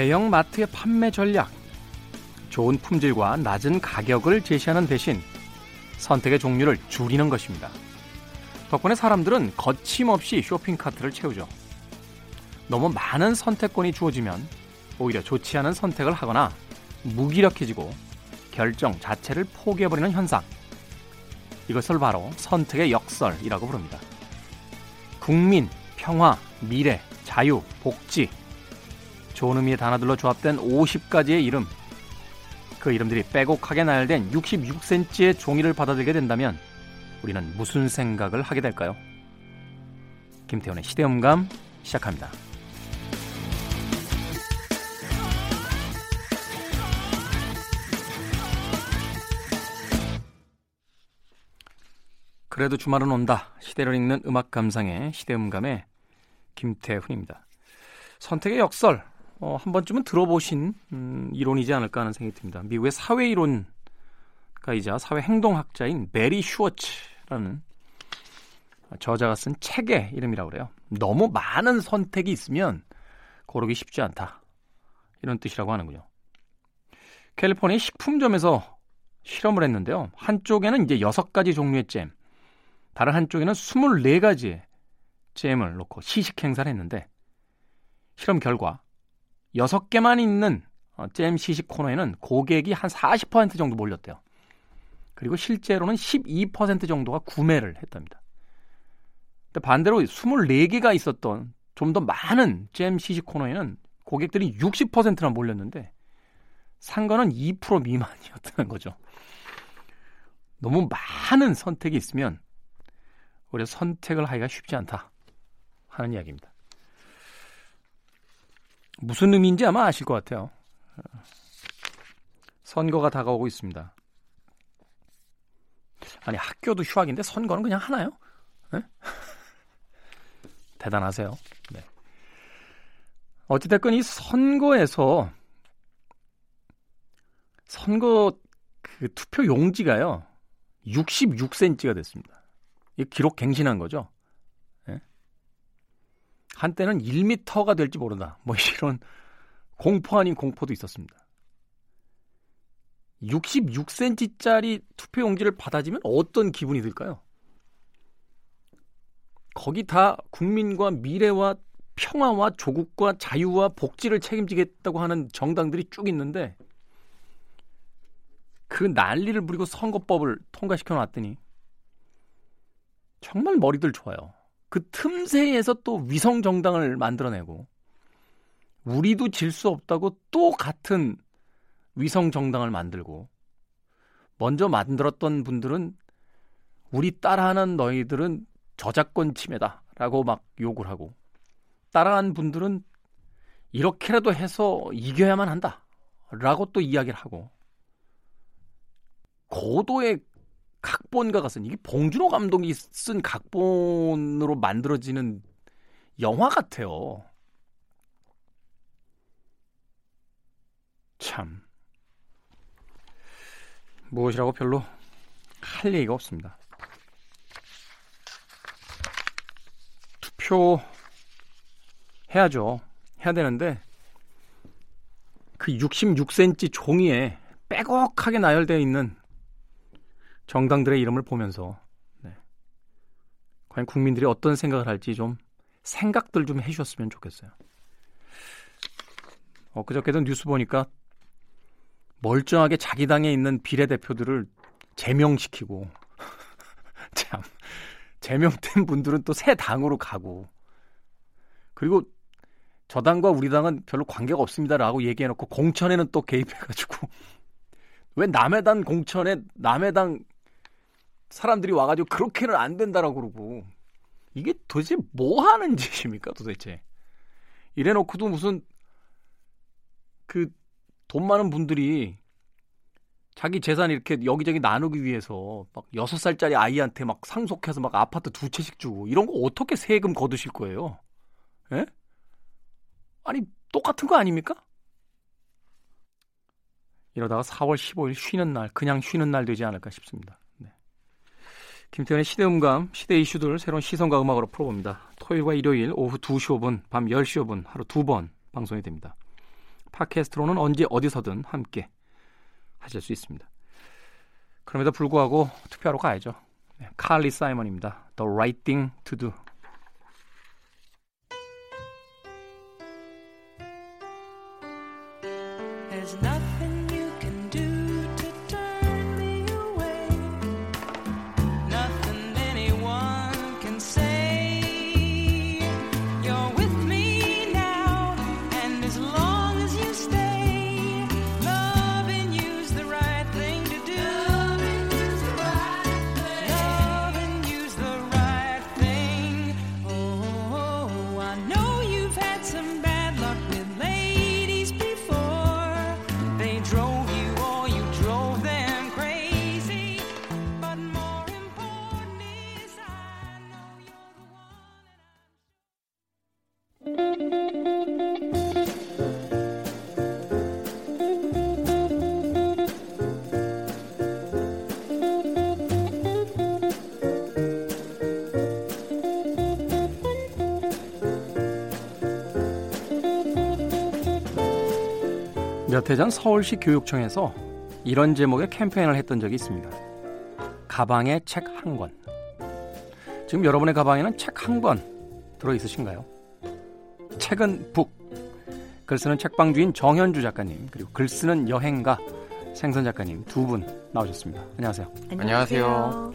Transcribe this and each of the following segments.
대형 마트의 판매 전략. 좋은 품질과 낮은 가격을 제시하는 대신 선택의 종류를 줄이는 것입니다. 덕분에 사람들은 거침없이 쇼핑카트를 채우죠. 너무 많은 선택권이 주어지면 오히려 좋지 않은 선택을 하거나 무기력해지고 결정 자체를 포기해버리는 현상. 이것을 바로 선택의 역설이라고 부릅니다. 국민, 평화, 미래, 자유, 복지. 좋은 의미의 단어들로 조합된 50가지의 이름. 그 이름들이 빼곡하게 나열된 66cm의 종이를 받아들게 된다면 우리는 무슨 생각을 하게 될까요? 김태훈의 시대음감 시작합니다. 그래도 주말은 온다. 시대를 읽는 음악 감상의 시대음감의 김태훈입니다. 선택의 역설. 어, 한 번쯤은 들어보신 음, 이론이지 않을까 하는 생각이 듭니다. 미국의 사회 이론가이자 사회 행동학자인 메리 슈워츠라는 저자가 쓴 책의 이름이라고 그래요. 너무 많은 선택이 있으면 고르기 쉽지 않다. 이런 뜻이라고 하는군요. 캘리포니아 식품점에서 실험을 했는데요. 한쪽에는 이제 6가지 종류의 잼, 다른 한쪽에는 24가지의 잼을 놓고 시식 행사를 했는데 실험 결과 6개만 있는 어, 잼 시식 코너에는 고객이 한 40% 정도 몰렸대요. 그리고 실제로는 12% 정도가 구매를 했답니다. 근데 반대로 24개가 있었던 좀 더 많은 잼 시식 코너에는 고객들이 60%나 몰렸는데 산 거는 2% 미만이었다는 거죠. 너무 많은 선택이 있으면 우리가 선택을 하기가 쉽지 않다 하는 이야기입니다. 무슨 의미인지 아마 아실 것 같아요. 선거가 다가오고 있습니다. 아니 학교도 휴학인데 선거는 그냥 하나요? 네? 대단하세요. 네. 어찌됐건 이 선거에서 선거 그 투표 용지가요 66cm가 됐습니다. 이 기록 갱신한 거죠. 예? 한때는 1미터가 될지 모른다. 뭐 이런 공포 아닌 공포도 있었습니다. 66cm짜리 투표 용지를 받아지면 어떤 기분이 들까요? 거기 다 국민과 미래와 평화와 조국과 자유와 복지를 책임지겠다고 하는 정당들이 쭉 있는데 그 난리를 부리고 선거법을 통과시켜 놨더니 정말 머리들 좋아요. 그 틈새에서 또 위성 정당을 만들어내고 우리도 질 수 없다고 또 같은 위성 정당을 만들고 먼저 만들었던 분들은 우리 따라하는 너희들은 저작권 침해다라고 막 욕을 하고 따라한 분들은 이렇게라도 해서 이겨야만 한다라고 또 이야기를 하고 고도의 각본가가 쓴 이게 봉준호 감독이 쓴 각본으로 만들어지는 영화 같아요. 참 무엇이라고 별로 할 얘기가 없습니다. 투표 해야죠. 해야 되는데 그 66cm 종이에 빼곡하게 나열되어 있는 정당들의 이름을 보면서 네. 과연 국민들이 어떤 생각을 할지 좀 생각들 좀 해주셨으면 좋겠어요. 엊그저께도 뉴스 보니까 멀쩡하게 자기 당에 있는 비례대표들을 제명시키고 참 제명된 분들은 또 새 당으로 가고 그리고 저 당과 우리 당은 별로 관계가 없습니다라고 얘기해놓고 공천에는 또 개입해가지고 왜 남의 당 공천에 남의 당 사람들이 와가지고 그렇게는 안 된다라고 그러고 이게 도대체 뭐 하는 짓입니까 도대체 이래 놓고도 무슨 그 돈 많은 분들이 자기 재산 이렇게 여기저기 나누기 위해서 막 여섯 살짜리 아이한테 막 상속해서 막 아파트 두 채씩 주고 이런 거 어떻게 세금 거두실 거예요? 예? 아니 똑같은 거 아닙니까? 이러다가 4월 15일 쉬는 날 그냥 쉬는 날 되지 않을까 싶습니다. 김태현의 시대음감, 시대 이슈들 새로운 시선과 음악으로 풀어봅니다. 토요일과 일요일 오후 2시 5분, 밤 10시 5분 하루 두 번 방송이 됩니다. 팟캐스트로는 언제 어디서든 함께 하실 수 있습니다. 그럼에도 불구하고 투표하러 가야죠. 네, 칼리 사이먼입니다. The Right Thing to Do. 몇 해 전 서울시 교육청에서 이런 제목의 캠페인을 했던 적이 있습니다. 가방에 책 한 권. 지금 여러분의 가방에는 책 한 권 들어 있으신가요? 책은 북. 글 쓰는 책방 주인 정현주 작가님 그리고 글 쓰는 여행가 생선 작가님 두 분 나오셨습니다. 안녕하세요. 안녕하세요.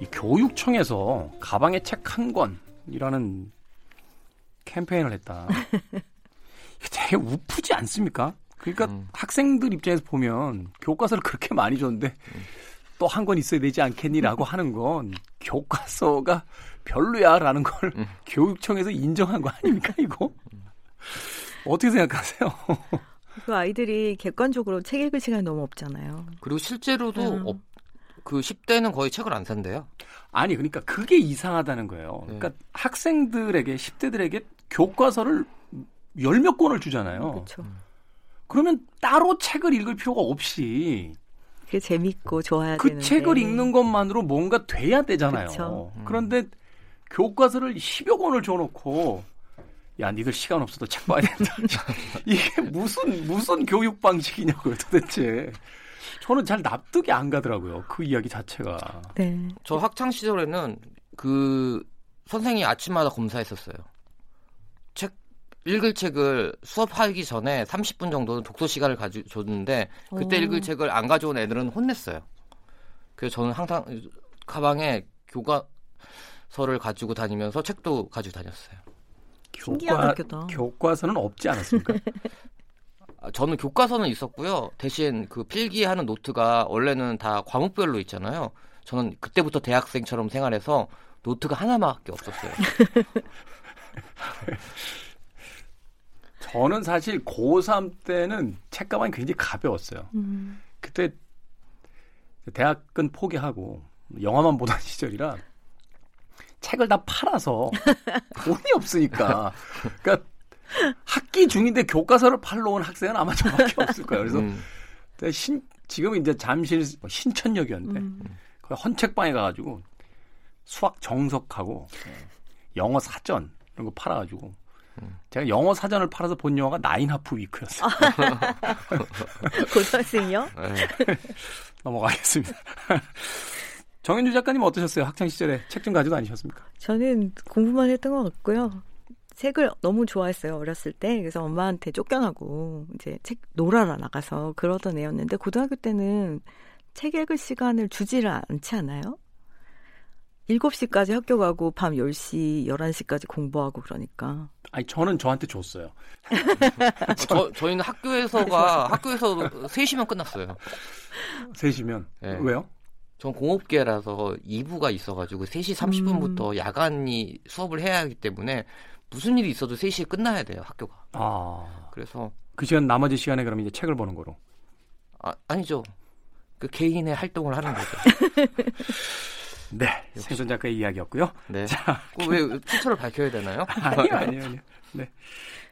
이 교육청에서 가방에 책 한 권이라는 캠페인을 했다. 되게 우프지 않습니까? 그러니까 음. 학생들 입장에서 보면 교과서를 그렇게 많이 줬는데 음. 또한 권 있어야 되지 않겠니라고 하는 건 교과서가 별로야라는 걸 음. 교육청에서 인정한 거 아닙니까 이거? 어떻게 생각하세요? 그 아이들이 객관적으로 책 읽을 시간이 너무 없잖아요. 그리고 실제로도 음. 어, 그 10대는 거의 책을 안 산대요. 아니 그러니까 그게 이상하다는 거예요. 네. 그러니까 학생들에게 10대들에게 교과서를 열 몇 권을 주잖아요. 그렇죠. 그러면 따로 책을 읽을 필요가 없이 그게 재밌고 좋아야 그 되는데. 책을 읽는 것만으로 뭔가 돼야 되잖아요. 음. 그런데 교과서를 10여 권을 줘놓고 야, 니들 시간 없어도 책 봐야 된다. 이게 무슨 무슨 교육 방식이냐고요, 도대체. 저는 잘 납득이 안 가더라고요. 그 이야기 자체가. 네. 저 학창 시절에는 그 선생이 아침마다 검사했었어요. 읽을 책을 수업하기 전에 30분 정도는 독서 시간을 가져줬는데 그때 오. 읽을 책을 안 가져온 애들은 혼냈어요. 그래서 저는 항상 가방에 교과서를 가지고 다니면서 책도 가지고 다녔어요. 교과, 교과서는 없지 않았습니까? 아, 저는 교과서는 있었고요. 대신 그 필기하는 노트가 원래는 다 과목별로 있잖아요. 저는 그때부터 대학생처럼 생활해서 노트가 하나밖에 없었어요. 저는 사실 고3 때는 책가방이 굉장히 가벼웠어요. 음. 그때 대학은 포기하고 영화만 보던 시절이라 책을 다 팔아서 돈이 없으니까. 그러니까 학기 중인데 교과서를 팔러 온 학생은 아마 저밖에 없을 거예요. 그래서 음. 신, 지금은 이제 잠실 뭐 신천역이었는데 음. 거기 헌책방에 가가지고 수학 정석하고 영어 사전 이런 거 팔아가지고 제가 영어 사전을 팔아서 본 영화가 나인 하프 위크였어요. 고등학생이요? 네. 넘어가겠습니다. 정현주 작가님 어떠셨어요? 학창 시절에 책 좀 가지고 다니셨습니까? 저는 공부만 했던 것 같고요. 책을 너무 좋아했어요 어렸을 때 그래서 엄마한테 쫓겨나고 이제 책 놀아라 나가서 그러던 애였는데 고등학교 때는 책 읽을 시간을 주지를 않지 않아요? 7시까지 학교 가고 밤 10시, 11시까지 공부하고 그러니까. 아니, 저는 저한테 줬어요. 저, 저희는 학교에서가, 학교에서 3시면 끝났어요. 3시면? 네. 왜요? 전 공업계라서 2부가 있어가지고 3시 30분부터 음. 야간이 수업을 해야 하기 때문에 무슨 일이 있어도 3시에 끝나야 돼요, 학교가. 아. 그래서. 그 시간, 나머지 시간에 그럼 이제 책을 보는 거로? 아, 아니죠. 그 개인의 활동을 하는 거죠. 네, 생선 작가의 이야기였고요. 네. 자, 왜 출처를 밝혀야 되나요? 아니요, 아니요, 아니요. 네,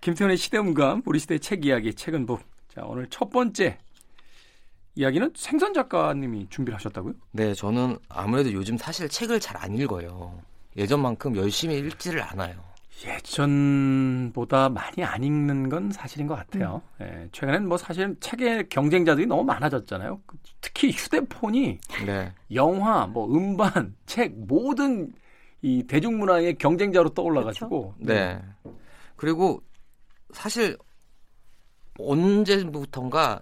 김태훈의 시대음감, 우리 시대 책 이야기, 책은 뭐. 자, 오늘 첫 번째 이야기는 생선 작가님이 준비를 하셨다고요? 네, 저는 아무래도 요즘 사실 책을 잘 안 읽어요. 예전만큼 열심히 읽지를 않아요. 예전보다 많이 안 읽는 건 사실인 것 같아요. 음. 예, 최근엔 뭐 사실 책의 경쟁자들이 너무 많아졌잖아요. 특히 휴대폰이 네. 영화, 뭐 음반, 책 모든 이 대중문화의 경쟁자로 떠올라가지고. 네. 그리고 사실 언제부턴가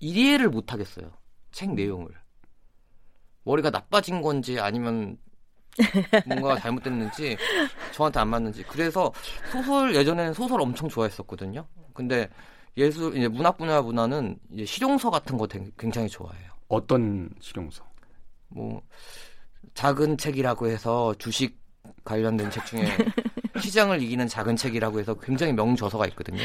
이해를 못 하겠어요. 책 내용을. 머리가 나빠진 건지 아니면 뭔가 잘못됐는지 저한테 안 맞는지 그래서 소설 예전에는 소설 엄청 좋아했었거든요. 근데 예술 이제 문학 분야 문화는 이제 실용서 같은 거 굉장히 좋아해요. 어떤 실용서? 뭐 작은 책이라고 해서 주식 관련된 책 중에 시장을 이기는 작은 책이라고 해서 굉장히 명저서가 있거든요.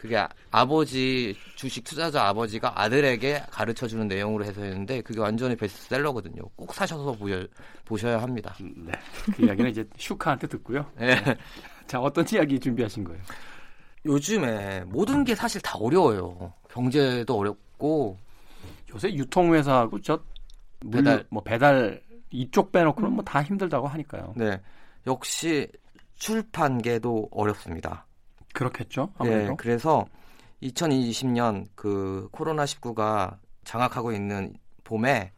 그게 아, 버지 주식 투자자 아버지가 아들에게 가르쳐 주는 내용으로 해서 했는데 그게 완전히 베스트셀러거든요. 꼭 사셔서 보여, 보셔야 합니다. 네. 그 이야기는 이제 슈카한테 듣고요. 네. 자, 어떤 이야기 준비하신 거예요? 요즘에 모든 게 사실 다 어려워요. 경제도 어렵고 요새 유통회사하고 저 배달 뭐 배달 이쪽 빼놓고는 뭐 다 힘들다고 하니까요. 네. 역시 출판계도 어렵습니다. 그렇겠죠. 아무래도. 네, 그래서 2020년 그 코로나 19가 장악하고 있는 봄에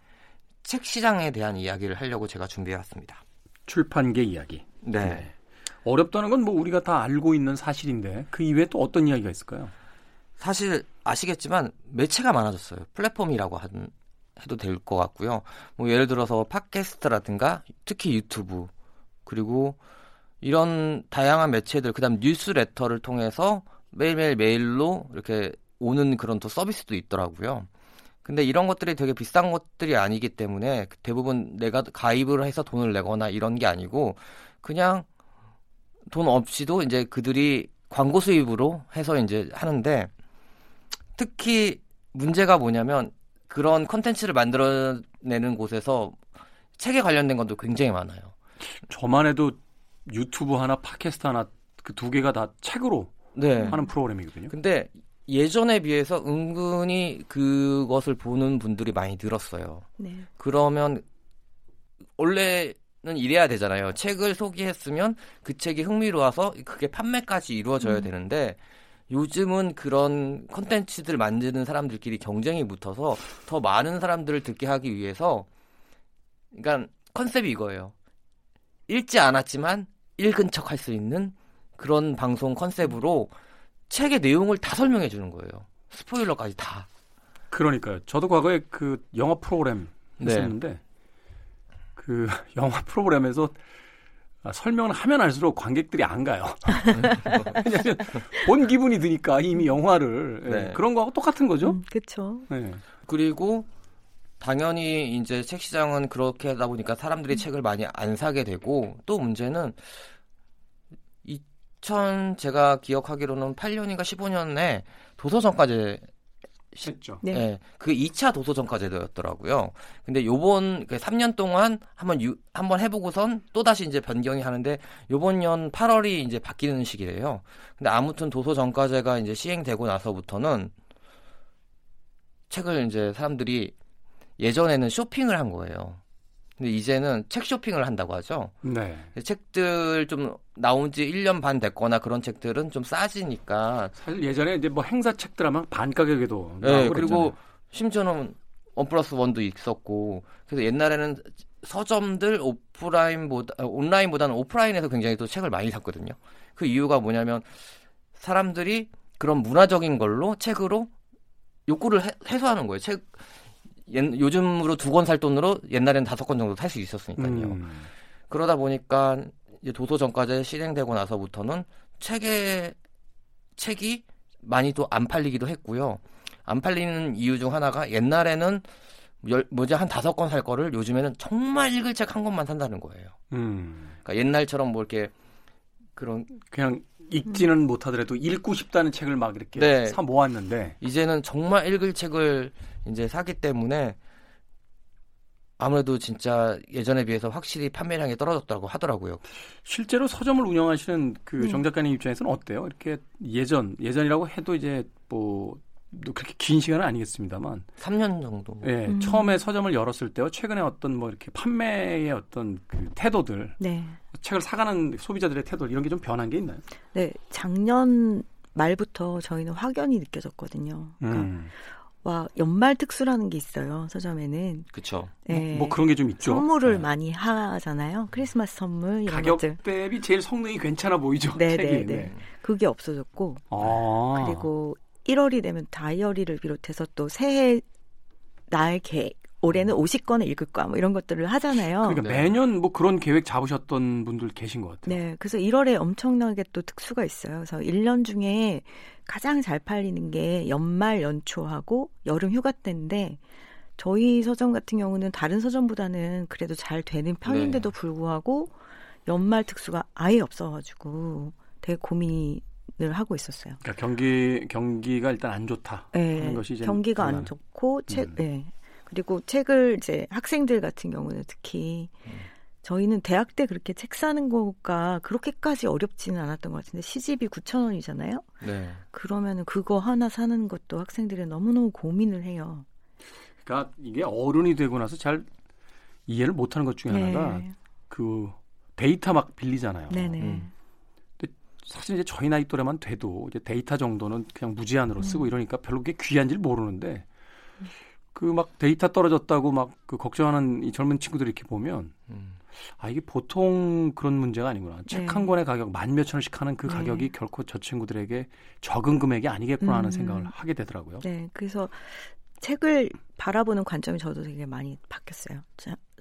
책 시장에 대한 이야기를 하려고 제가 준비해 왔습니다. 출판계 이야기. 네. 네. 어렵다는 건 뭐 우리가 다 알고 있는 사실인데 그 이외에 또 어떤 이야기가 있을까요? 사실 아시겠지만 매체가 많아졌어요. 플랫폼이라고 한, 해도 될 것 같고요. 뭐 예를 들어서 팟캐스트라든가 특히 유튜브 그리고 이런 다양한 매체들 그다음 뉴스레터를 통해서 매일매일 메일로 이렇게 오는 그런 또 서비스도 있더라고요. 근데 이런 것들이 되게 비싼 것들이 아니기 때문에 대부분 내가 가입을 해서 돈을 내거나 이런 게 아니고 그냥 돈 없이도 이제 그들이 광고 수입으로 해서 이제 하는데 특히 문제가 뭐냐면 그런 컨텐츠를 만들어내는 곳에서 책에 관련된 것도 굉장히 많아요. 저만 해도 유튜브 하나 팟캐스트 하나 그 두 개가 다 책으로 네. 하는 프로그램이거든요. 근데 예전에 비해서 은근히 그것을 보는 분들이 많이 늘었어요. 네. 그러면 원래는 이래야 되잖아요. 책을 소개했으면 그 책이 흥미로워서 그게 판매까지 이루어져야 음. 되는데 요즘은 그런 컨텐츠들 만드는 사람들끼리 경쟁이 붙어서 더 많은 사람들을 듣게 하기 위해서 그러니까 컨셉이 이거예요. 읽지 않았지만 읽은 척 할 수 있는 그런 방송 컨셉으로 책의 내용을 다 설명해 주는 거예요. 스포일러까지 다. 그러니까요. 저도 과거에 그 영화 프로그램 네. 했었는데 네. 그 영화 프로그램에서 설명을 하면 할수록 관객들이 안 가요. 왜냐하면 본 기분이 드니까 이미 영화를 예, 네. 그런 거하고 똑같은 거죠. 음, 그렇죠. 네. 그리고 당연히 이제 책 시장은 그렇게 하다 보니까 사람들이 음. 책을 많이 안 사게 되고 또 문제는 2000 제가 기억하기로는 8년인가 15년에 도서정가제 했죠. 네. 네. 그 2차 도서정가제도였더라고요. 근데 요번 그 3년 동안 한번 유, 한번 해보고선 또 다시 이제 변경이 하는데 요번 년 8월이 이제 바뀌는 시기래요. 근데 아무튼 도서정가제가 이제 시행되고 나서부터는 책을 이제 사람들이 예전에는 쇼핑을 한 거예요. 근데 이제는 책 쇼핑을 한다고 하죠. 네. 책들 좀 나온 지 1년 반 됐거나 그런 책들은 좀 싸지니까. 사실 예전에 이제 뭐 행사 책들 하면 반 가격에도. 네, 그리고 심지어는 원 플러스 원도 있었고. 그래서 옛날에는 서점들 오프라인보다, 온라인보다는 오프라인에서 굉장히 또 책을 많이 샀거든요. 그 이유가 뭐냐면 사람들이 그런 문화적인 걸로 책으로 욕구를 해, 해소하는 거예요. 책, 옛, 요즘으로 두 권 살 돈으로 옛날엔 다섯 권 정도 살 수 있었으니까요. 음. 그러다 보니까 이제 도서정가제 실행되고 나서부터는 책의 책이 많이 또 안 팔리기도 했고요. 안 팔리는 이유 중 하나가 옛날에는 열, 뭐지 한 다섯 권 살 거를 요즘에는 정말 읽을 책 한 권만 산다는 거예요. 음. 그러니까 옛날처럼 뭐 이렇게 그런 그냥 읽지는 음. 못하더라도 읽고 싶다는 책을 막 이렇게 네. 사 모았는데 이제는 정말 읽을 책을 이제 사기 때문에 아무래도 진짜 예전에 비해서 확실히 판매량이 떨어졌다고 하더라고요. 실제로 서점을 운영하시는 그정 네. 작가님 입장에서는 어때요? 이렇게 예전 예전이라고 해도 이제 뭐 그렇게 긴 시간은 아니겠습니다만 3년 정도. 예, 음. 처음에 서점을 열었을 때와 최근에 어떤 뭐 이렇게 판매의 어떤 그 태도들, 네. 책을 사가는 소비자들의 태도 이런 게 좀 변한 게 있나요? 네. 작년 말부터 저희는 확연히 느껴졌거든요. 그러니까 음. 와 연말 특수라는 게 있어요 서점에는. 그쵸. 네. 뭐 그런 게 좀 있죠. 선물을 네. 많이 하잖아요. 크리스마스 선물 이런 가격 것들. 대비 제일 성능이 괜찮아 보이죠. 네, 책이. 네, 네. 그게 없어졌고 아. 그리고 1월이 되면 다이어리를 비롯해서 또 새해 나의 계획 올해는 50권을 읽을 거야 뭐 이런 것들을 하잖아요. 그러니까 네. 매년 뭐 그런 계획 잡으셨던 분들 계신 것 같아요. 네, 그래서 1월에 엄청나게 또 특수가 있어요. 그래서 1년 중에 가장 잘 팔리는 게 연말 연초하고 여름 휴가 때인데 저희 서점 같은 경우는 다른 서점보다는 그래도 잘 되는 편인데도 네. 불구하고 연말 특수가 아예 없어가지고 되게 고민을 하고 있었어요. 그러니까 경기 경기가 일단 안 좋다. 네, 하는 것이 이제 경기가 안. 좋고 책, 음. 네. 그리고 책을 이제 학생들 같은 경우는 특히 음. 저희는 대학 때 그렇게 책 사는 거가 그렇게까지 어렵지는 않았던 것 같은데 시집이 9천 원이잖아요. 네. 그러면은 그거 하나 사는 것도 학생들이 너무너무 고민을 해요. 그러니까 이게 어른이 되고 나서 잘 이해를 못하는 것 중에 하나가 네. 그 데이터 막 빌리잖아요. 네네. 음. 사실 이제 저희 나이 또래만 돼도 이제 데이터 정도는 그냥 무제한으로 음. 쓰고 이러니까 별로 그게 귀한지를 모르는데 그 막 데이터 떨어졌다고 막 그 걱정하는 이 젊은 친구들 이렇게 보면 음. 아 이게 보통 그런 문제가 아니구나. 책 네. 한 권의 가격 만 몇천 원씩 하는 그 네. 가격이 결코 저 친구들에게 적은 금액이 아니겠구나 하는 음. 생각을 하게 되더라고요. 네, 그래서 책을 바라보는 관점이 저도 되게 많이 바뀌었어요.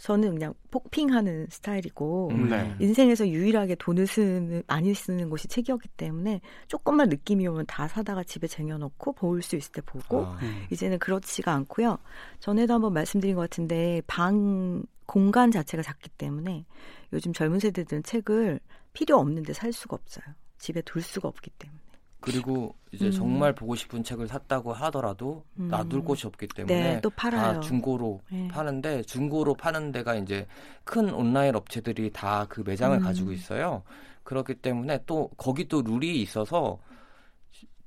자, 저는 그냥 폭핑하는 스타일이고 음. 네. 인생에서 유일하게 돈을 쓰는 많이 쓰는 곳이 책이었기 때문에 조금만 느낌이 오면 다 사다가 집에 쟁여놓고 볼 수 있을 때 보고 아, 음. 이제는 그렇지가 않고요. 전에도 한번 말씀드린 것 같은데 방 공간 자체가 작기 때문에 요즘 젊은 세대들은 책을 필요 없는데 살 수가 없어요. 집에 둘 수가 없기 때문에. 그리고 이제 음. 정말 보고 싶은 책을 샀다고 하더라도 음. 놔둘 곳이 없기 때문에 네, 또 팔아요. 다 중고로 네. 파는데 중고로 파는 데가 이제 큰 온라인 업체들이 다 그 매장을 음. 가지고 있어요. 그렇기 때문에 또 거기 또 룰이 있어서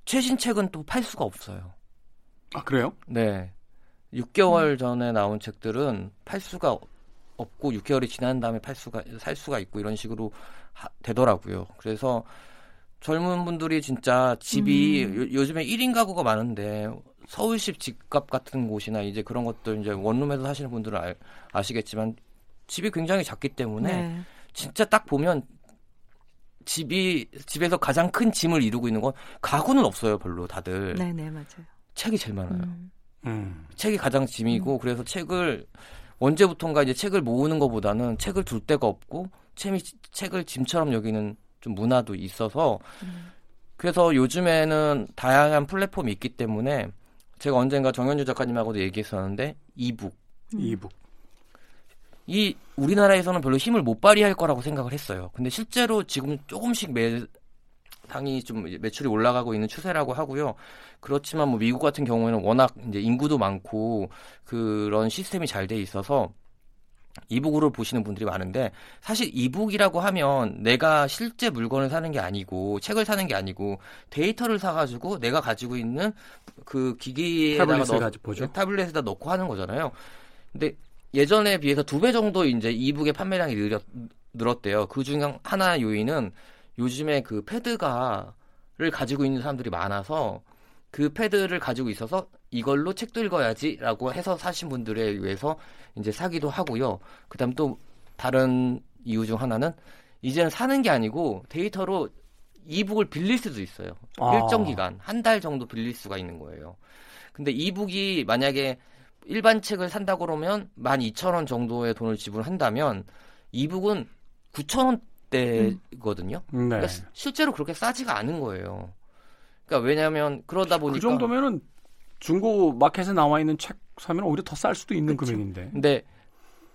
최신 책은 또 팔 수가 없어요. 아 그래요? 네. 6개월 음. 전에 나온 책들은 팔 수가 없고 6개월이 지난 다음에 팔 수가 살 수가 있고 이런 식으로 하- 되더라고요. 그래서 젊은 분들이 진짜 집이 음. 요, 요즘에 1인 가구가 많은데 서울시 집값 같은 곳이나 이제 그런 것들 이제 원룸에서 사시는 분들은 알- 아시겠지만 집이 굉장히 작기 때문에 네. 진짜 딱 보면 집이 집에서 가장 큰 짐을 이루고 있는 건 가구는 없어요 별로 다들 네, 네, 맞아요. 책이 제일 많아요. 음. 음. 책이 가장 짐이고 그래서 책을 언제부턴가 이제 책을 모으는 것보다는 책을 둘 데가 없고 책이 책을 짐처럼 여기는 좀 문화도 있어서 음. 그래서 요즘에는 다양한 플랫폼이 있기 때문에 제가 언젠가 정현주 작가님하고도 얘기했었는데 이북 음. 이북. 이 우리나라에서는 별로 힘을 못 발휘할 거라고 생각을 했어요. 근데 실제로 지금 조금씩 매 상이 좀 이제 매출이 올라가고 있는 추세라고 하고요. 그렇지만 뭐 미국 같은 경우에는 워낙 이제 인구도 많고 그런 시스템이 잘 돼 있어서 이북으로 보시는 분들이 많은데 사실 이북이라고 하면 내가 실제 물건을 사는 게 아니고 책을 사는 게 아니고 데이터를 사가지고 내가 가지고 있는 그 기기에다가 넣. 타블렛에다 넣고 하는 거잖아요. 근데 예전에 비해서 두 배 정도 이제 이북의 판매량이 늘었, 늘었대요. 그 중 하나 요인은 요즘에 그 패드가를 가지고 있는 사람들이 많아서 그 패드를 가지고 있어서 이걸로 책도 읽어야지라고 해서 사신 분들에 의해서 이제 사기도 하고요. 그다음 또 다른 이유 중 하나는 이제는 사는 게 아니고 데이터로 이북을 빌릴 수도 있어요. 아. 일정 기간 한 달 정도 빌릴 수가 있는 거예요. 근데 이북이 만약에 일반 책을 산다 그러면 12,000원 정도의 돈을 지불한다면 이북은 9,000원대거든요. 네. 그러니까 시- 실제로 그렇게 싸지가 않은 거예요. 그러니까 왜냐하면 그러다 보니까 그 정도면은 중고 마켓에 나와 있는 책 사면 오히려 더 쌀 수도 있는 그쵸. 금액인데. 근데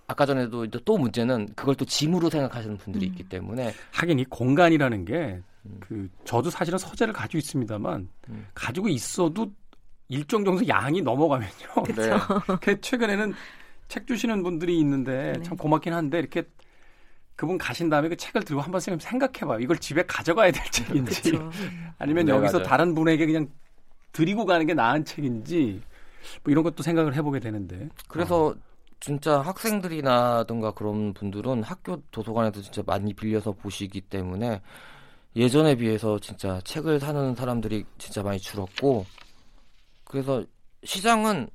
아까 전에도 또 문제는 그걸 또 짐으로 생각하시는 분들이 음. 있기 때문에 하긴 이 공간이라는 게 음. 그 저도 사실은 서재를 가지고 있습니다만 음. 가지고 있어도 일정 정도 양이 넘어가면요. 네. 그 최근에는 책 주시는 분들이 있는데 네. 참 고맙긴 한데 이렇게 그분 가신 다음에 그 책을 들고 한번 생각해봐요. 이걸 집에 가져가야 될 책인지 그렇죠. 아니면 네, 여기서 맞아요. 다른 분에게 그냥 드리고 가는 게 나은 책인지 뭐 이런 것도 생각을 해보게 되는데. 그래서 어. 진짜 학생들이나든가 그런 분들은 학교 도서관에서 진짜 많이 빌려서 보시기 때문에 예전에 비해서 진짜 책을 사는 사람들이 진짜 많이 줄었고 그래서 시장은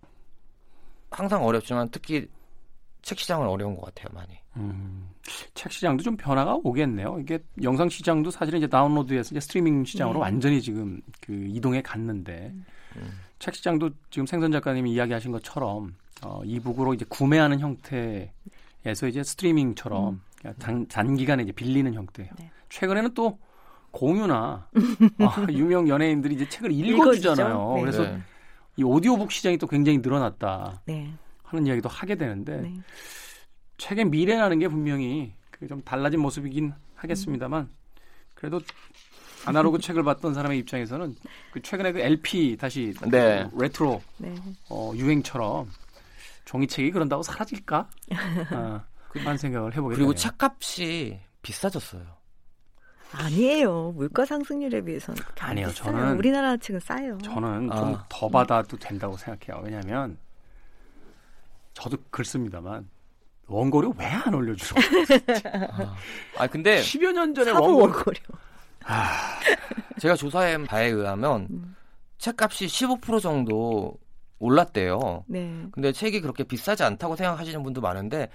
항상 어렵지만 특히 책 시장은 어려운 것 같아요 많이. 음, 책 시장도 좀 변화가 오겠네요. 이게 영상 시장도 사실은 이제 다운로드에서 이제 스트리밍 시장으로 네. 완전히 지금 그 이동해 갔는데 책 시장도 지금 생선 작가님이 이야기하신 것처럼 어, 이북으로 이제 구매하는 형태에서 이제 스트리밍처럼 그러니까 단, 단기간에 이제 빌리는 형태. 네. 최근에는 또 공유나 어, 유명 연예인들이 이제 책을 읽어주잖아요. 네. 그래서 네. 이 오디오북 시장이 또 굉장히 늘어났다 네. 하는 이야기도 하게 되는데 네. 책의 미래라는 게 분명히 그좀 달라진 모습이긴 하겠습니다만 그래도 아날로그 책을 봤던 사람의 입장에서는 그 최근에 그 LP 다시 네. 그 레트로 네. 어, 유행처럼 종이책이 그런다고 사라질까? 아, 그런 생각을 해보게 그리고 되네요. 책값이 비싸졌어요. 아니에요. 물가 상승률에 비해서는 아니요, 비싸요. 저는- 우리나라 책은 싸요. 저는 아. 좀더 받아도 된다고 생각해요. 왜냐하면 저도 글 씁니다만 원고료 왜 안 올려주노? 아 근데 10여 년 전에 사부 원고 원고료. 제가 조사한 바에 의하면 음. 책값이 15% 정도 올랐대요. 네. 근데 책이 그렇게 비싸지 않다고 생각하시는 분도 많은데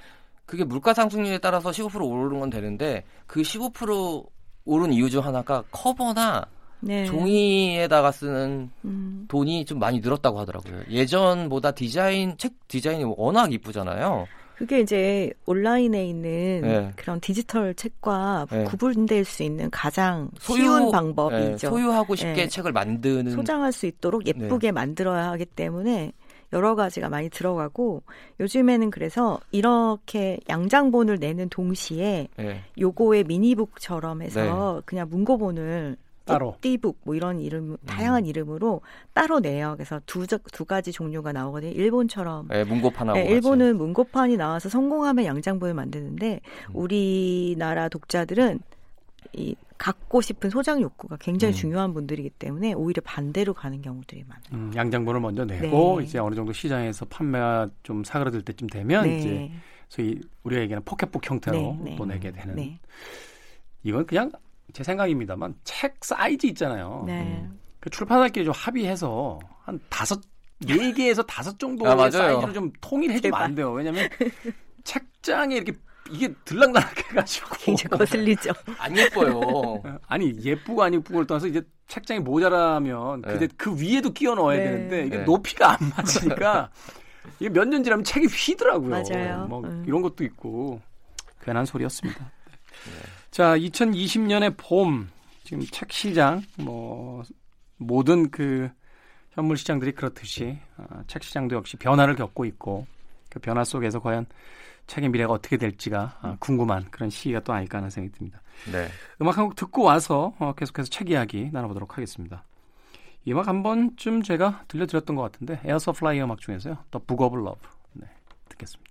그게 물가 상승률에 따라서 15% 오르는 건 되는데 그 15% 오른 이유 중 하나가 커버나 네. 종이에다가 쓰는 음. 돈이 좀 많이 늘었다고 하더라고요. 예전보다 디자인 책 디자인이 워낙 이쁘잖아요. 그게 이제 온라인에 있는 네. 그런 디지털 책과 네. 구분될 수 있는 가장 소유- 쉬운 예, 방법이죠. 소유하고 쉽게 네. 책을 만드는 소장할 수 있도록 예쁘게 네. 만들어야 하기 때문에 여러 가지가 많이 들어가고 요즘에는 그래서 이렇게 양장본을 내는 동시에 예. 요거의 미니북처럼 해서 네. 그냥 문고본을 따로. 띠북 뭐 이런 음. 이름 다양한 이름으로 따로 내요. 그래서 두, 저- 두 가지 종류가 나오거든요. 일본처럼 예, 문고판하고 네, 같이. 일본은 문고판이 나와서 성공하면 양장본을 만드는데 음. 우리나라 독자들은 이 갖고 싶은 소장 욕구가 굉장히 음. 중요한 분들이기 때문에 오히려 반대로 가는 경우들이 많아요. 음, 양장본을 먼저 내고 네. 이제 어느 정도 시장에서 판매가 좀 사그라들 때쯤 되면 네. 이제 소위 우리가 얘기하는 포켓북 형태로 네, 네. 또 내게 되는 네. 이건 그냥 제 생각입니다만 책 사이즈 있잖아요. 네. 그 출판사끼리 좀 합의해서 한 다섯 네 개에서 다섯 정도의 아, 맞아요. 사이즈로 좀 통일해 주면 제발. 안 돼요. 왜냐하면 책장에 이렇게 이게 들락날락 해가지고 굉장히 거슬리죠. 안 예뻐요. 아니 예쁘고 안 예쁘고를 떠나서 이제 책장이 모자라면 네. 그 위에도 끼워 넣어야 네. 되는데 이게 네. 높이가 안 맞으니까 이게 몇 년 지나면 책이 휘더라고요. 맞아요. 뭐 음. 이런 것도 있고 괜한 소리였습니다. 자, 2020년의 봄 지금 책 시장 뭐 모든 그 현물 시장들이 그렇듯이 어, 책 시장도 역시 변화를 겪고 있고 그 변화 속에서 과연 책의 미래가 어떻게 될지가 어, 궁금한 그런 시기가 또 아닐까 하는 생각이 듭니다. 네. 음악 한 곡 듣고 와서 어, 계속해서 책 이야기 나눠보도록 하겠습니다. 이 음악 한 번쯤 제가 들려드렸던 것 같은데 에어서플라이 음악 중에서요. Book of Love 네, 듣겠습니다.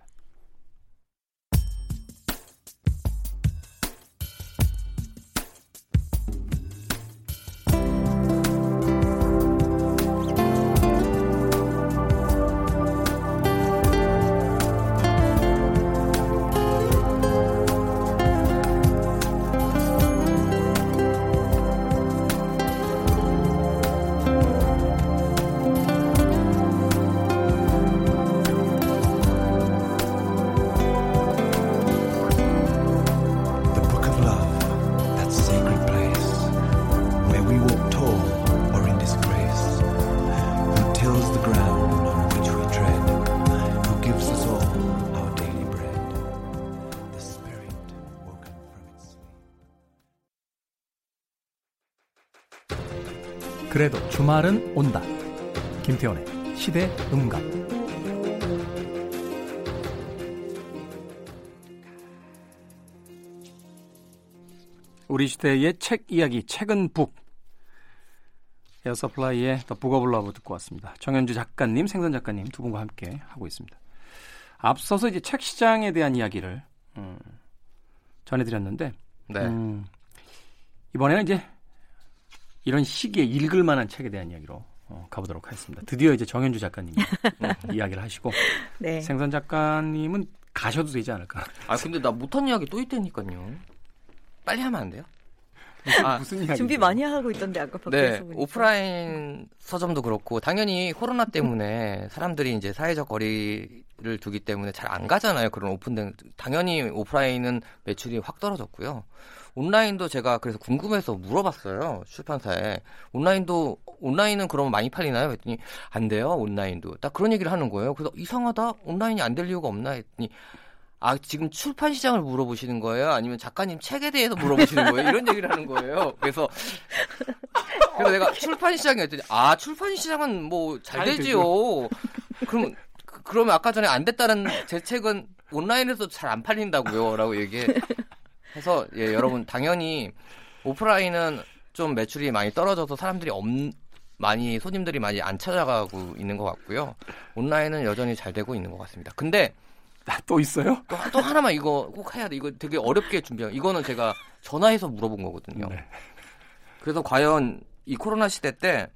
주말은 온다. 김태훈의 시대 음감. 우리 시대의 책 이야기, 책은 book. 에어서플라이의 The Book of Love 듣고 왔습니다. 정현주 작가님, 생선 작가님 두 분과 함께 하고 있습니다. 앞서서 이제 책 시장에 대한 이야기를 음, 전해드렸는데 네. 음, 이번에는 이제 이런 시기에 읽을 만한 책에 대한 이야기로 어, 가보도록 하겠습니다. 드디어 이제 정현주 작가님이 이야기를 하시고 네. 생선 작가님은 가셔도 되지 않을까? 아 근데 나 못한 이야기 또 있다니까요. 빨리 하면 안 돼요? 아, 무슨 이야기? 준비 많이 하고 있던데 아까 밖에서 네, 보니까. 오프라인 서점도 그렇고 당연히 코로나 때문에 사람들이 이제 사회적 거리를 두기 때문에 잘 안 가잖아요. 그런 오픈된 당연히 오프라인은 매출이 확 떨어졌고요. 온라인도 제가 그래서 궁금해서 물어봤어요. 출판사에. 온라인도 온라인은 그러면 많이 팔리나요? 했더니 안 돼요. 온라인도. 딱 그런 얘기를 하는 거예요. 그래서 이상하다. 온라인이 안 될 이유가 없나 했더니 아, 지금 출판 시장을 물어보시는 거예요? 아니면 작가님 책에 대해서 물어보시는 거예요? 이런 얘기를 하는 거예요. 그래서 그래서 내가 출판 시장이 했더니 아, 출판 시장은 뭐잘잘 되지요. 그럼 그- 그러면 아까 전에 안 됐다는 제 책은 온라인에서 잘 안 팔린다고요 라고 얘기해 서 예, 여러분 당연히 오프라인은 좀 매출이 많이 떨어져서 사람들이 없 많이 손님들이 많이 안 찾아가고 있는 것 같고요. 온라인은 여전히 잘 되고 있는 것 같습니다. 근데 아, 또 있어요? 또, 또 하나만 이거 꼭 해야 돼. 이거 되게 어렵게 준비한. 이거는 제가 전화해서 물어본 거거든요. 네. 그래서 과연 이 코로나 시대 때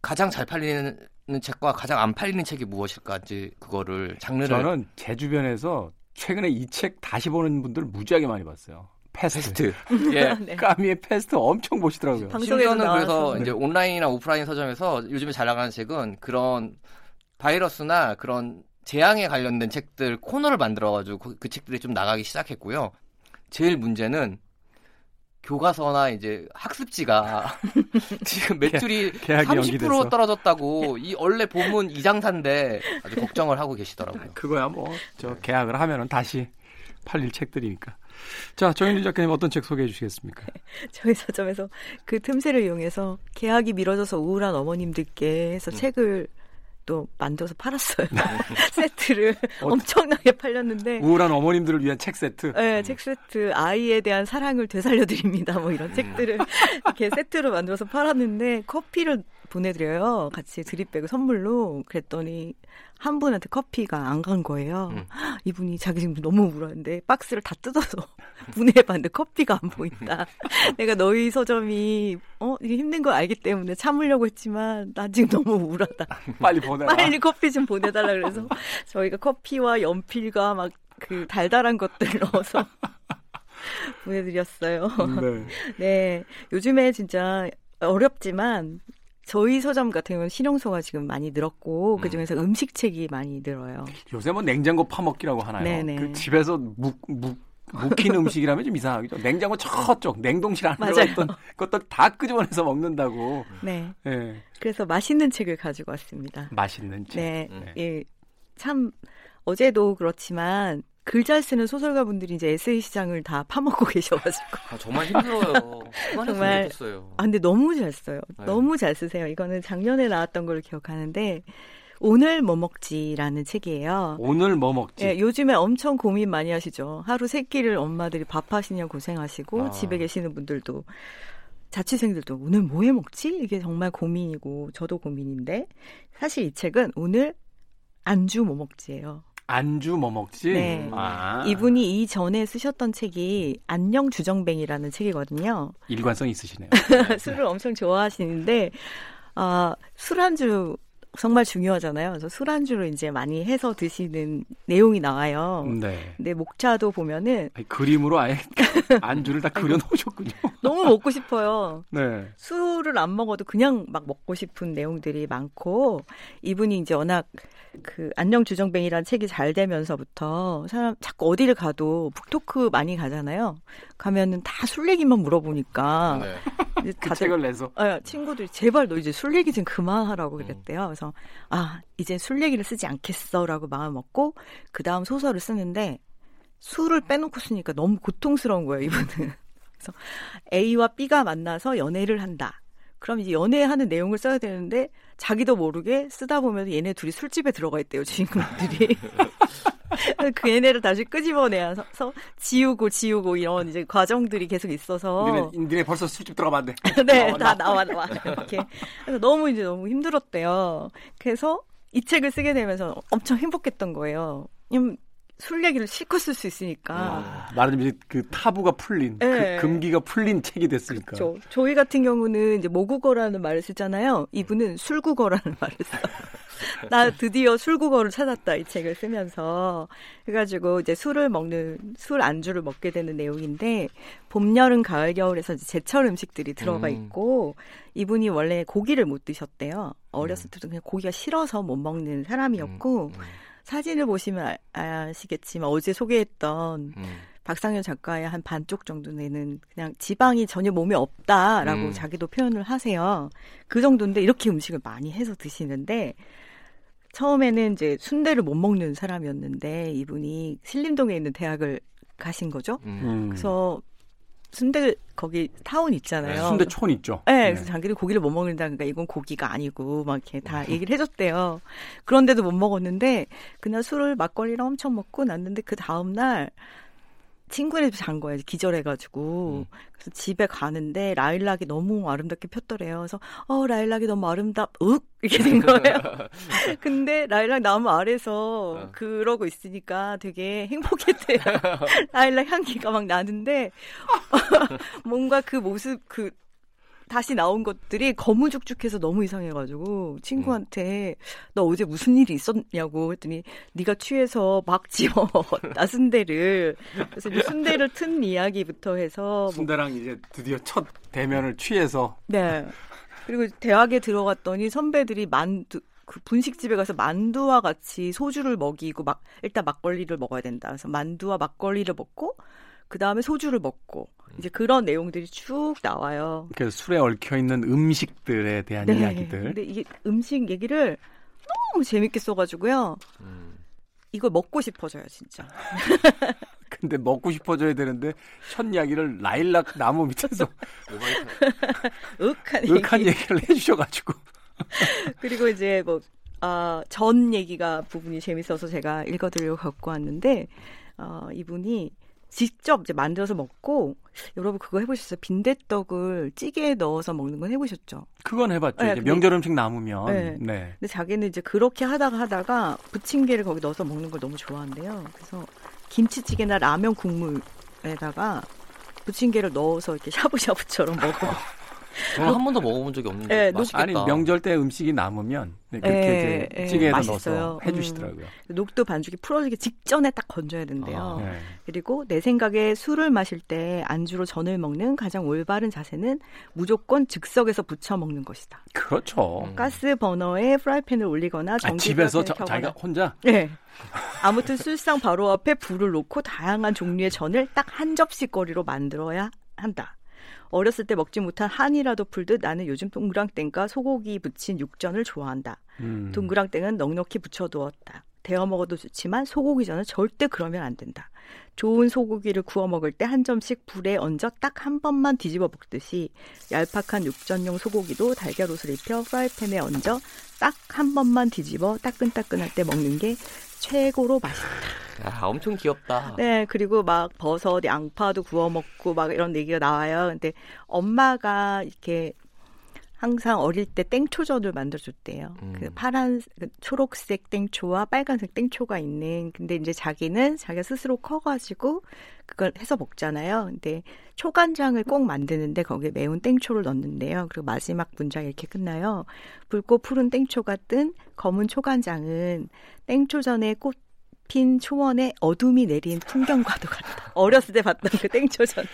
가장 잘 팔리는 책과 가장 안 팔리는 책이 무엇일까지 그거를 장르를 저는 제 주변에서 최근에 이 책 다시 보는 분들 무지하게 많이 봤어요. 페스트. 예. 네. 카뮈의 페스트 엄청 보시더라고요. 심지어는 나와서. 그래서 네. 이제 온라인이나 오프라인 서점에서 요즘에 잘 나가는 책은 그런 바이러스나 그런 재앙에 관련된 책들 코너를 만들어가지고 그, 그 책들이 좀 나가기 시작했고요. 제일 문제는 교과서나 이제 학습지가 지금 매출이 개학이 30% 연기돼서. 떨어졌다고 이 원래 봄은 이장사인데 아주 걱정을 하고 계시더라고요. 그거야 뭐 저 계약을 하면은 다시 팔릴 책들이니까. 자, 정현주 작가님 어떤 책 소개해 주시겠습니까? 저희 서점에서 그 틈새를 이용해서 계약이 미뤄져서 우울한 어머님들께 해서 음. 책을 또 만들어서 팔았어요. 세트를 엄청나게 팔렸는데 우울한 어머님들을 위한 책 세트. 네, 책 세트 아이에 대한 사랑을 되살려 드립니다. 뭐 이런 책들을 이렇게 세트로 만들어서 팔았는데 커피를 보내드려요. 같이 드립백을 선물로 그랬더니 한 분한테 커피가 안 간 거예요. 음. 이분이 자기 지금 너무 울었는데 박스를 다 뜯어서 분해해봤는데 커피가 안 보인다. 내가 너희 서점이 어 이게 힘든 걸 알기 때문에 참으려고 했지만 나 지금 너무 우울하다. 빨리 보내라. 빨리 커피 좀 보내달라 그래서 저희가 커피와 연필과 막 그 달달한 것들 넣어서 보내드렸어요. 네. 네, 요즘에 진짜 어렵지만 저희 서점 같은 경우는 실용소가 지금 많이 늘었고 그 중에서 음 식책이 많이 늘어요. 요새 뭐 냉장고 파먹기라고 하나요? 네네. 그 집에서 묵, 묵, 묵힌 음식이라면 좀 이상하죠. 냉장고 저쪽 냉동실 안에. 들어있던 것들 다 끄집어내서 먹는다고. 네, 예. 그래서 맛있는 책을 가지고 왔습니다. 맛있는 책. 네, 음. 예, 참 어제도 그렇지만 글 잘 쓰는 소설가 분들이 이제 에세이 시장을 다 파먹고 계셔가지고 아, 정말 힘들어요. 정말. 좋겠어요. 아 근데 너무 잘 써요. 네. 너무 잘 쓰세요. 이거는 작년에 나왔던 걸 기억하는데 오늘 뭐 먹지라는 책이에요. 오늘 뭐 먹지? 예, 요즘에 엄청 고민 많이 하시죠. 하루 세 끼를 엄마들이 밥 하시냐 고생하시고 아. 집에 계시는 분들도 자취생들도 오늘 뭐 해 먹지? 이게 정말 고민이고 저도 고민인데 사실 이 책은 오늘 안주 뭐 먹지예요. 안주 뭐 먹지? 네. 아, 이분이 이전에 쓰셨던 책이 안녕 주정뱅이라는 책이거든요. 일관성 있으시네요. 술을 엄청 좋아하시는데 아, 술안주 정말 중요하잖아요. 그래서 술안주로 이제 많이 해서 드시는 내용이 나와요. 네. 근데 목차도 보면은 아니, 그림으로 아예 안주를 다 그려 놓으셨군요. 너무 먹고 싶어요. 네. 술을 안 먹어도 그냥 막 먹고 싶은 내용들이 많고 이분이 이제 워낙 그 안녕 주정뱅이라는 책이 잘 되면서부터 사람 자꾸 어디를 가도 북토크 많이 가잖아요. 가면은 다 술 얘기만 물어보니까 네. 이제 그 다들 책을 내서 아, 친구들이 제발 너 이제 술 얘기 좀 그만하라고 그랬대요. 그래서 아 이제 술 얘기를 쓰지 않겠어라고 마음 먹고 그 다음 소설을 쓰는데 술을 빼놓고 쓰니까 너무 고통스러운 거예요 이분은. 그래서 A와 B가 만나서 연애를 한다. 그럼 이제 연애하는 내용을 써야 되는데 자기도 모르게 쓰다 보면 얘네 둘이 술집에 들어가 있대요 주인공들이. 그 얘네를 다시 끄집어내서 지우고 지우고 이런 이제 과정들이 계속 있어서 니네, 니네 벌써 술집 들어가면 안 돼. 네, 다 나와 나와 이렇게. 그래서 너무 이제 너무 힘들었대요. 그래서 이 책을 쓰게 되면서 엄청 행복했던 거예요. 왜냐면 술 얘기를 실컷 쓸 수 있으니까. 아, 말하자면 이제 그 타부가 풀린, 네. 그 금기가 풀린 책이 됐으니까. 저, 저희 같은 경우는 이제 모국어라는 말을 쓰잖아요. 이분은 술국어라는 말을 써요. 나 드디어 술국어를 찾았다, 이 책을 쓰면서. 그래가지고 이제 술을 먹는, 술 안주를 먹게 되는 내용인데, 봄, 여름, 가을, 겨울에서 이제 제철 음식들이 들어가 음. 있고, 이분이 원래 고기를 못 드셨대요. 어렸을 때도 그냥 고기가 싫어서 못 먹는 사람이었고, 음, 사진을 보시면 아, 아시겠지만 어제 소개했던 음. 박상현 작가의 한 반쪽 정도 되는 그냥 지방이 전혀 몸에 없다라고 음. 자기도 표현을 하세요. 그 정도인데 이렇게 음식을 많이 해서 드시는데 처음에는 이제 순대를 못 먹는 사람이었는데 이분이 신림동에 있는 대학을 가신 거죠. 음. 음. 그래서 순대 거기 타운 있잖아요. 순대촌 있죠. 네, 그래서 자기는 고기를 못 먹는다. 그러니까 이건 고기가 아니고 막 이렇게 다 얘기를 해줬대요. 그런데도 못 먹었는데 그날 술을 막걸리랑 엄청 먹고 났는데 그 다음 날 친구네 집에 잔 거예요. 기절해가지고. 그래서 집에 가는데 라일락이 너무 아름답게 폈더래요. 그래서 어 라일락이 너무 아름답. 윽 이렇게 된 거예요. 근데 라일락 나무 아래서 어. 그러고 있으니까 되게 행복했대요. 라일락 향기가 막 나는데 뭔가 그 모습 그 다시 나온 것들이 거무죽죽해서 너무 이상해가지고 친구한테 너 어제 무슨 일이 있었냐고 했더니 네가 취해서 막 집어 먹었다 순대를. 그래서 이제 순대를 튼 이야기부터 해서 뭐 순대랑 이제 드디어 첫 대면을 취해서. 네. 그리고 대학에 들어갔더니 선배들이 만두 그 분식집에 가서 만두와 같이 소주를 먹이고 막 일단 막걸리를 먹어야 된다. 그래서 만두와 막걸리를 먹고 그 다음에 소주를 먹고 이제 그런 내용들이 쭉 나와요. 그 술에 얽혀 있는 음식들에 대한 네. 이야기들. 근데 이게 음식 얘기를 너무 재밌게 써가지고요. 음. 이걸 먹고 싶어져요, 진짜. 근데 먹고 싶어져야 되는데 첫 이야기를 라일락 나무 밑에서 윽한 윽한 얘기. 얘기를 해주셔가지고 그리고 이제 뭐, 아, 전 얘기가 부분이 재밌어서 제가 읽어드리려고 갖고 왔는데, 어, 이분이 직접 이제 만들어서 먹고, 여러분 그거 해보셨어요? 빈대떡을 찌개에 넣어서 먹는 건 해보셨죠? 그건 해봤죠. 네, 이제 명절 음식 남으면 네. 네. 근데 자기는 이제 그렇게 하다가 하다가 부침개를 거기 넣어서 먹는 걸 너무 좋아한대요. 그래서 김치찌개나 라면 국물에다가 부침개를 넣어서 이렇게 샤브샤브처럼 먹어. 저는 한 번도 먹어본 적이 없는데 네, 맛있겠다. 아니 명절 때 음식이 남으면 네, 그렇게 예, 이제 예, 찌개에다 맛있어요. 넣어서 해주시더라고요. 녹두 반죽이 풀어지기 직전에 딱 건져야 된대요. 아. 네. 그리고 내 생각에 술을 마실 때 안주로 전을 먹는 가장 올바른 자세는 무조건 즉석에서 부쳐 먹는 것이다. 그렇죠. 음. 가스 버너에 프라이팬을 올리거나 아, 전기 집에서 프라이팬을 저- 자기가 혼자 네. 아무튼 술상 바로 앞에 불을 놓고 다양한 종류의 전을 딱 한 접시 거리로 만들어야 한다. 어렸을 때 먹지 못한 한이라도 풀듯 나는 요즘 동그랑땡과 소고기 부친 육전을 좋아한다. 음. 동그랑땡은 넉넉히 부쳐두었다. 데워 먹어도 좋지만 소고기전은 절대 그러면 안 된다. 좋은 소고기를 구워 먹을 때 한 점씩 불에 얹어 딱 한 번만 뒤집어 먹듯이 얄팍한 육전용 소고기도 달걀 옷을 입혀 프라이팬에 얹어 딱 한 번만 뒤집어 따끈따끈할 때 먹는 게 최고로 맛있다. 야, 엄청 귀엽다. 네, 그리고 막 버섯, 양파도 구워 먹고 막 이런 얘기가 나와요. 근데 엄마가 이렇게 항상 어릴 때 땡초전을 만들어줬대요. 음. 그 파란, 그 초록색 땡초와 빨간색 땡초가 있는. 근데 이제 자기는 자기가 스스로 커가지고 그걸 해서 먹잖아요. 근데 초간장을 꼭 만드는데 거기에 매운 땡초를 넣는데요. 그리고 마지막 문장이 이렇게 끝나요. 붉고 푸른 땡초가 뜬 검은 초간장은 땡초전에 꽃 핀 초원에 어둠이 내린 풍경과도 같다. 어렸을 때 봤던 그 땡초전.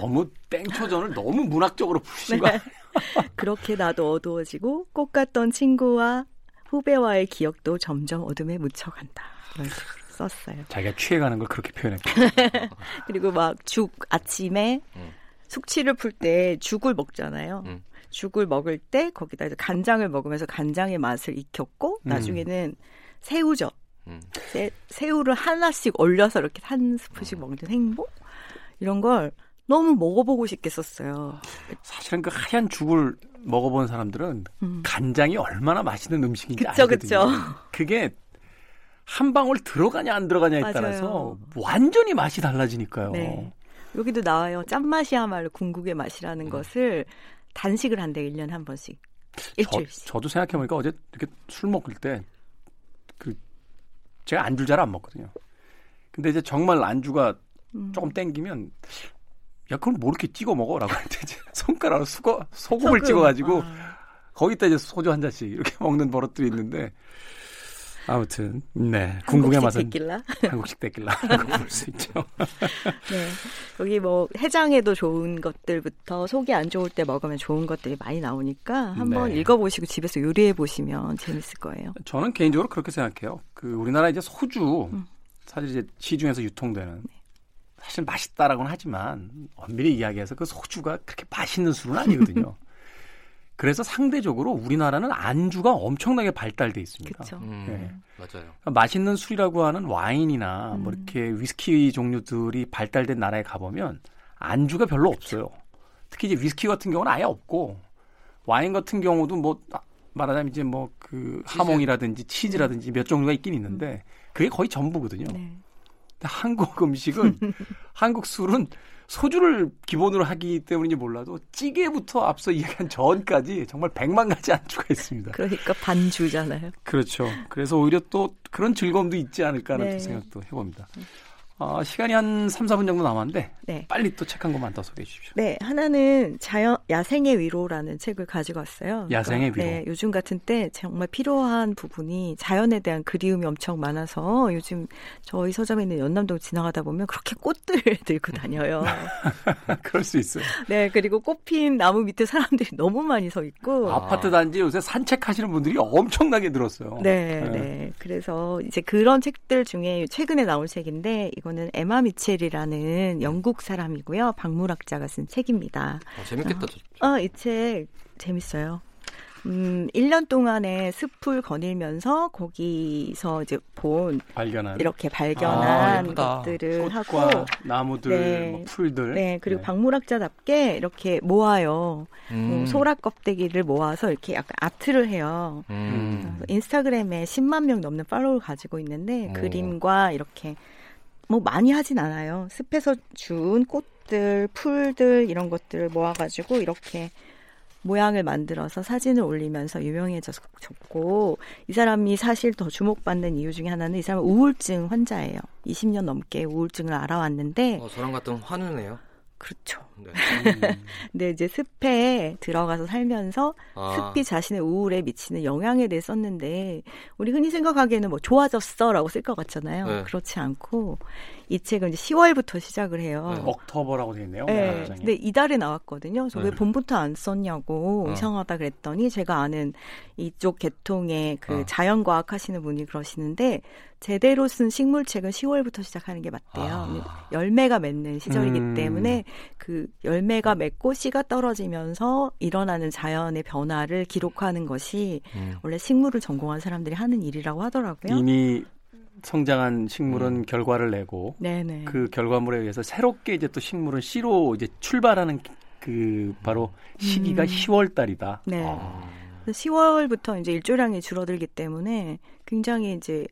너무 땡초전을 너무 문학적으로 푸신 네. 거 아니에요? 그렇게 나도 어두워지고 꽃 같던 친구와 후배와의 기억도 점점 어둠에 묻혀간다. 이런 식으로 썼어요. 자기가 취해가는 걸 그렇게 표현했고 그리고 막 죽 아침에 음. 숙취를 풀 때 죽을 먹잖아요. 음. 죽을 먹을 때 거기다 이제 간장을 먹으면서 간장의 맛을 익혔고 음. 나중에는 새우젓 음. 새, 새우를 하나씩 올려서 이렇게 한 스푼씩 먹는 행복 이런 걸 너무 먹어보고 싶겠었어요. 사실은 그 하얀 죽을 먹어본 사람들은 음. 간장이 얼마나 맛있는 음식인지 그쵸, 알거든요. 그쵸. 그게 한 방울 들어가냐 안 들어가냐에 맞아요. 따라서 완전히 맛이 달라지니까요. 네. 여기도 나와요. 짠맛이야말로 궁극의 맛이라는 음. 것을 단식을 한대 1년에 한 번씩. 일주일씩. 저, 도 생각해보니까 어제 이렇게 술 먹을 때 그 제가 안주를 잘안 먹거든요. 근데 이제 정말 안주가 음. 조금 땡기면 야 그걸 뭐 이렇게 찍어 먹어라고 할때 이제 손가락으로 수거 소금을 소금. 찍어가지고 아. 거기다 이제 소주 한 잔씩 이렇게 먹는 버릇들이 있는데 아무튼 네 궁극의 맛은 데킬라. 한국식 데킬라라고 볼 수 있죠. 네. 여기 뭐 해장에도 좋은 것들부터 속이 안 좋을 때 먹으면 좋은 것들이 많이 나오니까 한번 네. 읽어보시고 집에서 요리해 보시면 재밌을 거예요. 저는 개인적으로 그렇게 생각해요. 그 우리나라 이제 소주 음. 사실 이제 시중에서 유통되는 사실 맛있다라고는 하지만 엄밀히 이야기해서 그 소주가 그렇게 맛있는 술은 아니거든요. 그래서 상대적으로 우리나라는 안주가 엄청나게 발달돼 있습니다. 그렇죠. 음, 네. 맞아요. 그러니까 맛있는 술이라고 하는 와인이나 뭐 음. 이렇게 위스키 종류들이 발달된 나라에 가보면 안주가 별로 없어요. 특히 이제 위스키 같은 경우는 아예 없고 와인 같은 경우도 뭐 아, 말하자면 이제 뭐 그. 하몽이라든지 치즈라든지 몇 종류가 있긴 있는데 그게 거의 전부거든요. 네. 한국 음식은 한국 술은 소주를 기본으로 하기 때문인지 몰라도 찌개부터 앞서 이야기한 전까지 정말 백만 가지 안주가 있습니다. 그러니까 반주잖아요. 그렇죠. 그래서 오히려 또 그런 즐거움도 있지 않을까 하는 네. 또 생각도 해봅니다. 어, 시간이 한 3, 4분 정도 남았는데 네. 빨리 또 책 한 권만 더 소개해 주십시오. 네, 하나는 자연 야생의 위로라는 책을 가지고 왔어요. 야생의 위로. 네, 요즘 같은 때 정말 필요한 부분이 자연에 대한 그리움이 엄청 많아서 요즘 저희 서점에 있는 연남동 지나가다 보면 그렇게 꽃들 들고 다녀요. 그럴 수 있어요. 네, 그리고 꽃핀 나무 밑에 사람들이 너무 많이 서 있고. 아. 아파트 단지 요새 산책하시는 분들이 엄청나게 늘었어요. 네, 네. 네. 그래서 이제 그런 책들 중에 최근에 나온 책인데 이거 는 에마 미첼이라는 영국 사람이고요. 박물학자가 쓴 책입니다. 어, 재밌겠다. 저- 어, 이책 재밌어요. 음, 1년 동안의 숲을 거닐면서 거기서 이제 본 발견한 이렇게 아, 발견한 예쁘다. 것들을 꽃과 하고 나무들, 네. 뭐 풀들. 네, 그리고 네. 박물학자답게 이렇게 모아요. 음. 어, 소라 껍데기를 모아서 이렇게 약간 아트를 해요. 음. 인스타그램에 10만 명 넘는 팔로우를 가지고 있는데 오. 그림과 이렇게 뭐 많이 하진 않아요. 숲에서 준 꽃들, 풀들 이런 것들을 모아가지고 이렇게 모양을 만들어서 사진을 올리면서 유명해졌고 이 사람이 사실 더 주목받는 이유 중에 하나는 이 사람은 우울증 환자예요. 20년 넘게 우울증을 알아왔는데 어, 저랑 같은 환우네요. 그렇죠. 네. 음, 근데 이제 숲에 들어가서 살면서 아, 습이 자신의 우울에 미치는 영향에 대해 썼는데 우리 흔히 생각하기에는 뭐 좋아졌어라고 쓸 것 같잖아요. 네. 그렇지 않고 이 책은 이제 10월부터 시작을 해요. 네. 억터버라고 되어 있네요. 네, 문장에. 근데 이달에 나왔거든요. 그래서 왜 네. 봄부터 안 썼냐고 어. 이상하다 그랬더니 제가 아는 이쪽 계통의 그 어. 자연과학 하시는 분이 그러시는데 제대로 쓴 식물책은 10월부터 시작하는 게 맞대요. 아. 열매가 맺는 시절이기 음. 때문에 그 열매가 맺고 씨가 떨어지면서 일어나는 자연의 변화를 기록하는 것이 음. 원래 식물을 전공한 사람들이 하는 일이라고 하더라고요. 이미 성장한 식물은 음. 결과를 내고 네네. 그 결과물에 의해서 새롭게 이제 또 식물은 씨로 이제 출발하는 그 바로 시기가 음. 10월 달이다. 네. 아. 그래서 10월부터 이제 일조량이 줄어들기 때문에 굉장히 이제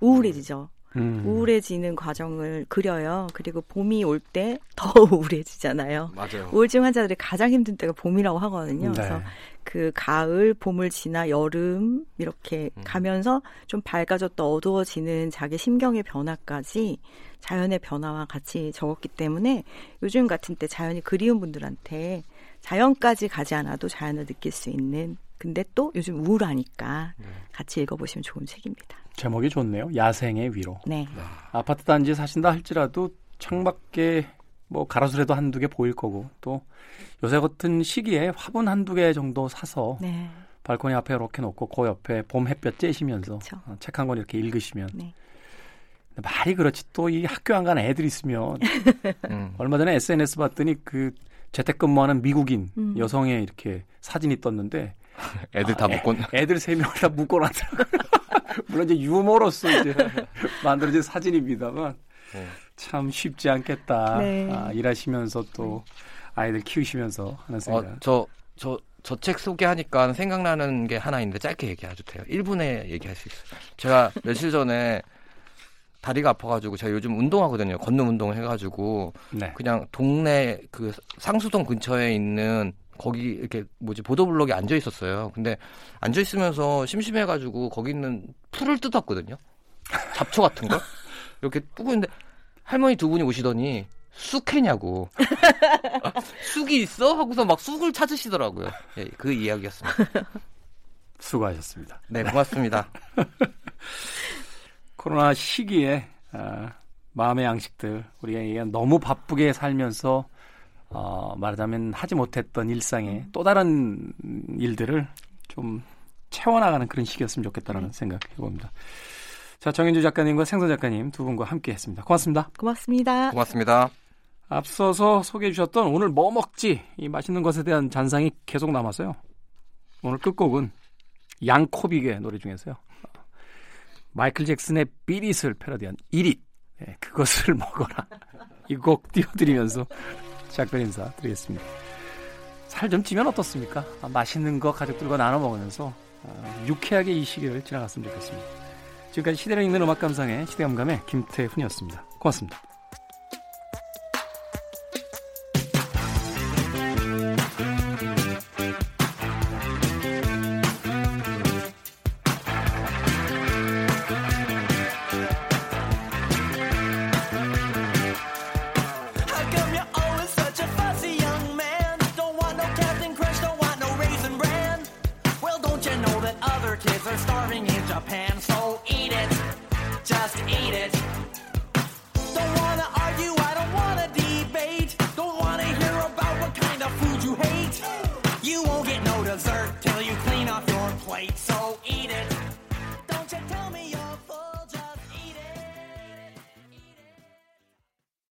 우울해지죠. 음. 우울해지는 과정을 그려요. 그리고 봄이 올 때 더 우울해지잖아요. 맞아요. 우울증 환자들이 가장 힘든 때가 봄이라고 하거든요. 네. 그래서 그 가을, 봄을 지나 여름 이렇게 음. 가면서 좀 밝아졌다 어두워지는 자기 심경의 변화까지 자연의 변화와 같이 적었기 때문에 요즘 같은 때 자연이 그리운 분들한테 자연까지 가지 않아도 자연을 느낄 수 있는 근데 또 요즘 우울하니까 네. 같이 읽어보시면 좋은 책입니다. 제목이 좋네요. 야생의 위로. 네. 아파트 단지에 사신다 할지라도 창밖에 뭐 가로수라도 한두 개 보일 거고 또 요새 같은 시기에 화분 한두 개 정도 사서 네. 발코니 앞에 이렇게 놓고 그 옆에 봄 햇볕 쬐시면서 그쵸. 책한 권 이렇게 읽으시면 네. 말이 그렇지 또 이 학교 안 가는 애들 있으면 음. 얼마 전에 SNS 봤더니 그 재택근무하는 미국인 음. 여성의 이렇게 사진이 떴는데 애들 다 아, 애- 먹고 애 들 세 명을 다 묶어놨더라고요. 물론 이제 유머로서 이제 만들어진 사진입니다만 네. 참 쉽지 않겠다. 네. 아, 일하시면서 또 아이들 키우시면서 하는 생각. 어, 저, 저, 저 책 소개하니까 생각나는 게 하나 있는데 짧게 얘기해도 돼요. 1분에 얘기할 수 있어요. 제가 며칠 전에 다리가 아파가지고 제가 요즘 운동하거든요. 걷는 운동 해가지고 네. 그냥 동네 그 상수동 근처에 있는 거기 이렇게 뭐지 보도블록에 앉아 있었어요. 근데 앉아 있으면서 심심해가지고 거기 있는 풀을 뜯었거든요. 잡초 같은 걸. 이렇게 뜨고 있는데 할머니 두 분이 오시더니 쑥해냐고 쑥이 있어 하고서 막 쑥을 찾으시더라고요. 예, 그 이야기였습니다. 수고하셨습니다. 네, 고맙습니다. 코로나 시기에 아, 마음의 양식들 우리가 너무 바쁘게 살면서 어, 말하자면 하지 못했던 일상에 또 다른 일들을 좀 채워나가는 그런 시기였으면 좋겠다라는 생각 해 봅니다. 자, 정현주 작가님과 생선 작가님 두 분과 함께 했습니다. 고맙습니다. 고맙습니다. 고맙습니다. 앞서서 소개해 주셨던 오늘 뭐 먹지 이 맛있는 것에 대한 잔상이 계속 남았어요. 오늘 끝곡은 양코빅의 노래 중에서요. 마이클 잭슨의 비릿을 패러디한 이릿 네, 그것을 먹어라 이 곡 띄워드리면서 작별 인사 드리겠습니다. 살 좀 찌면 어떻습니까? 아, 맛있는 거 가족들과 나눠 먹으면서 아, 유쾌하게 이 시기를 지나갔으면 좋겠습니다. 지금까지 시대를 읽는 음악 감상의 시대감감의 김태훈이었습니다. 고맙습니다.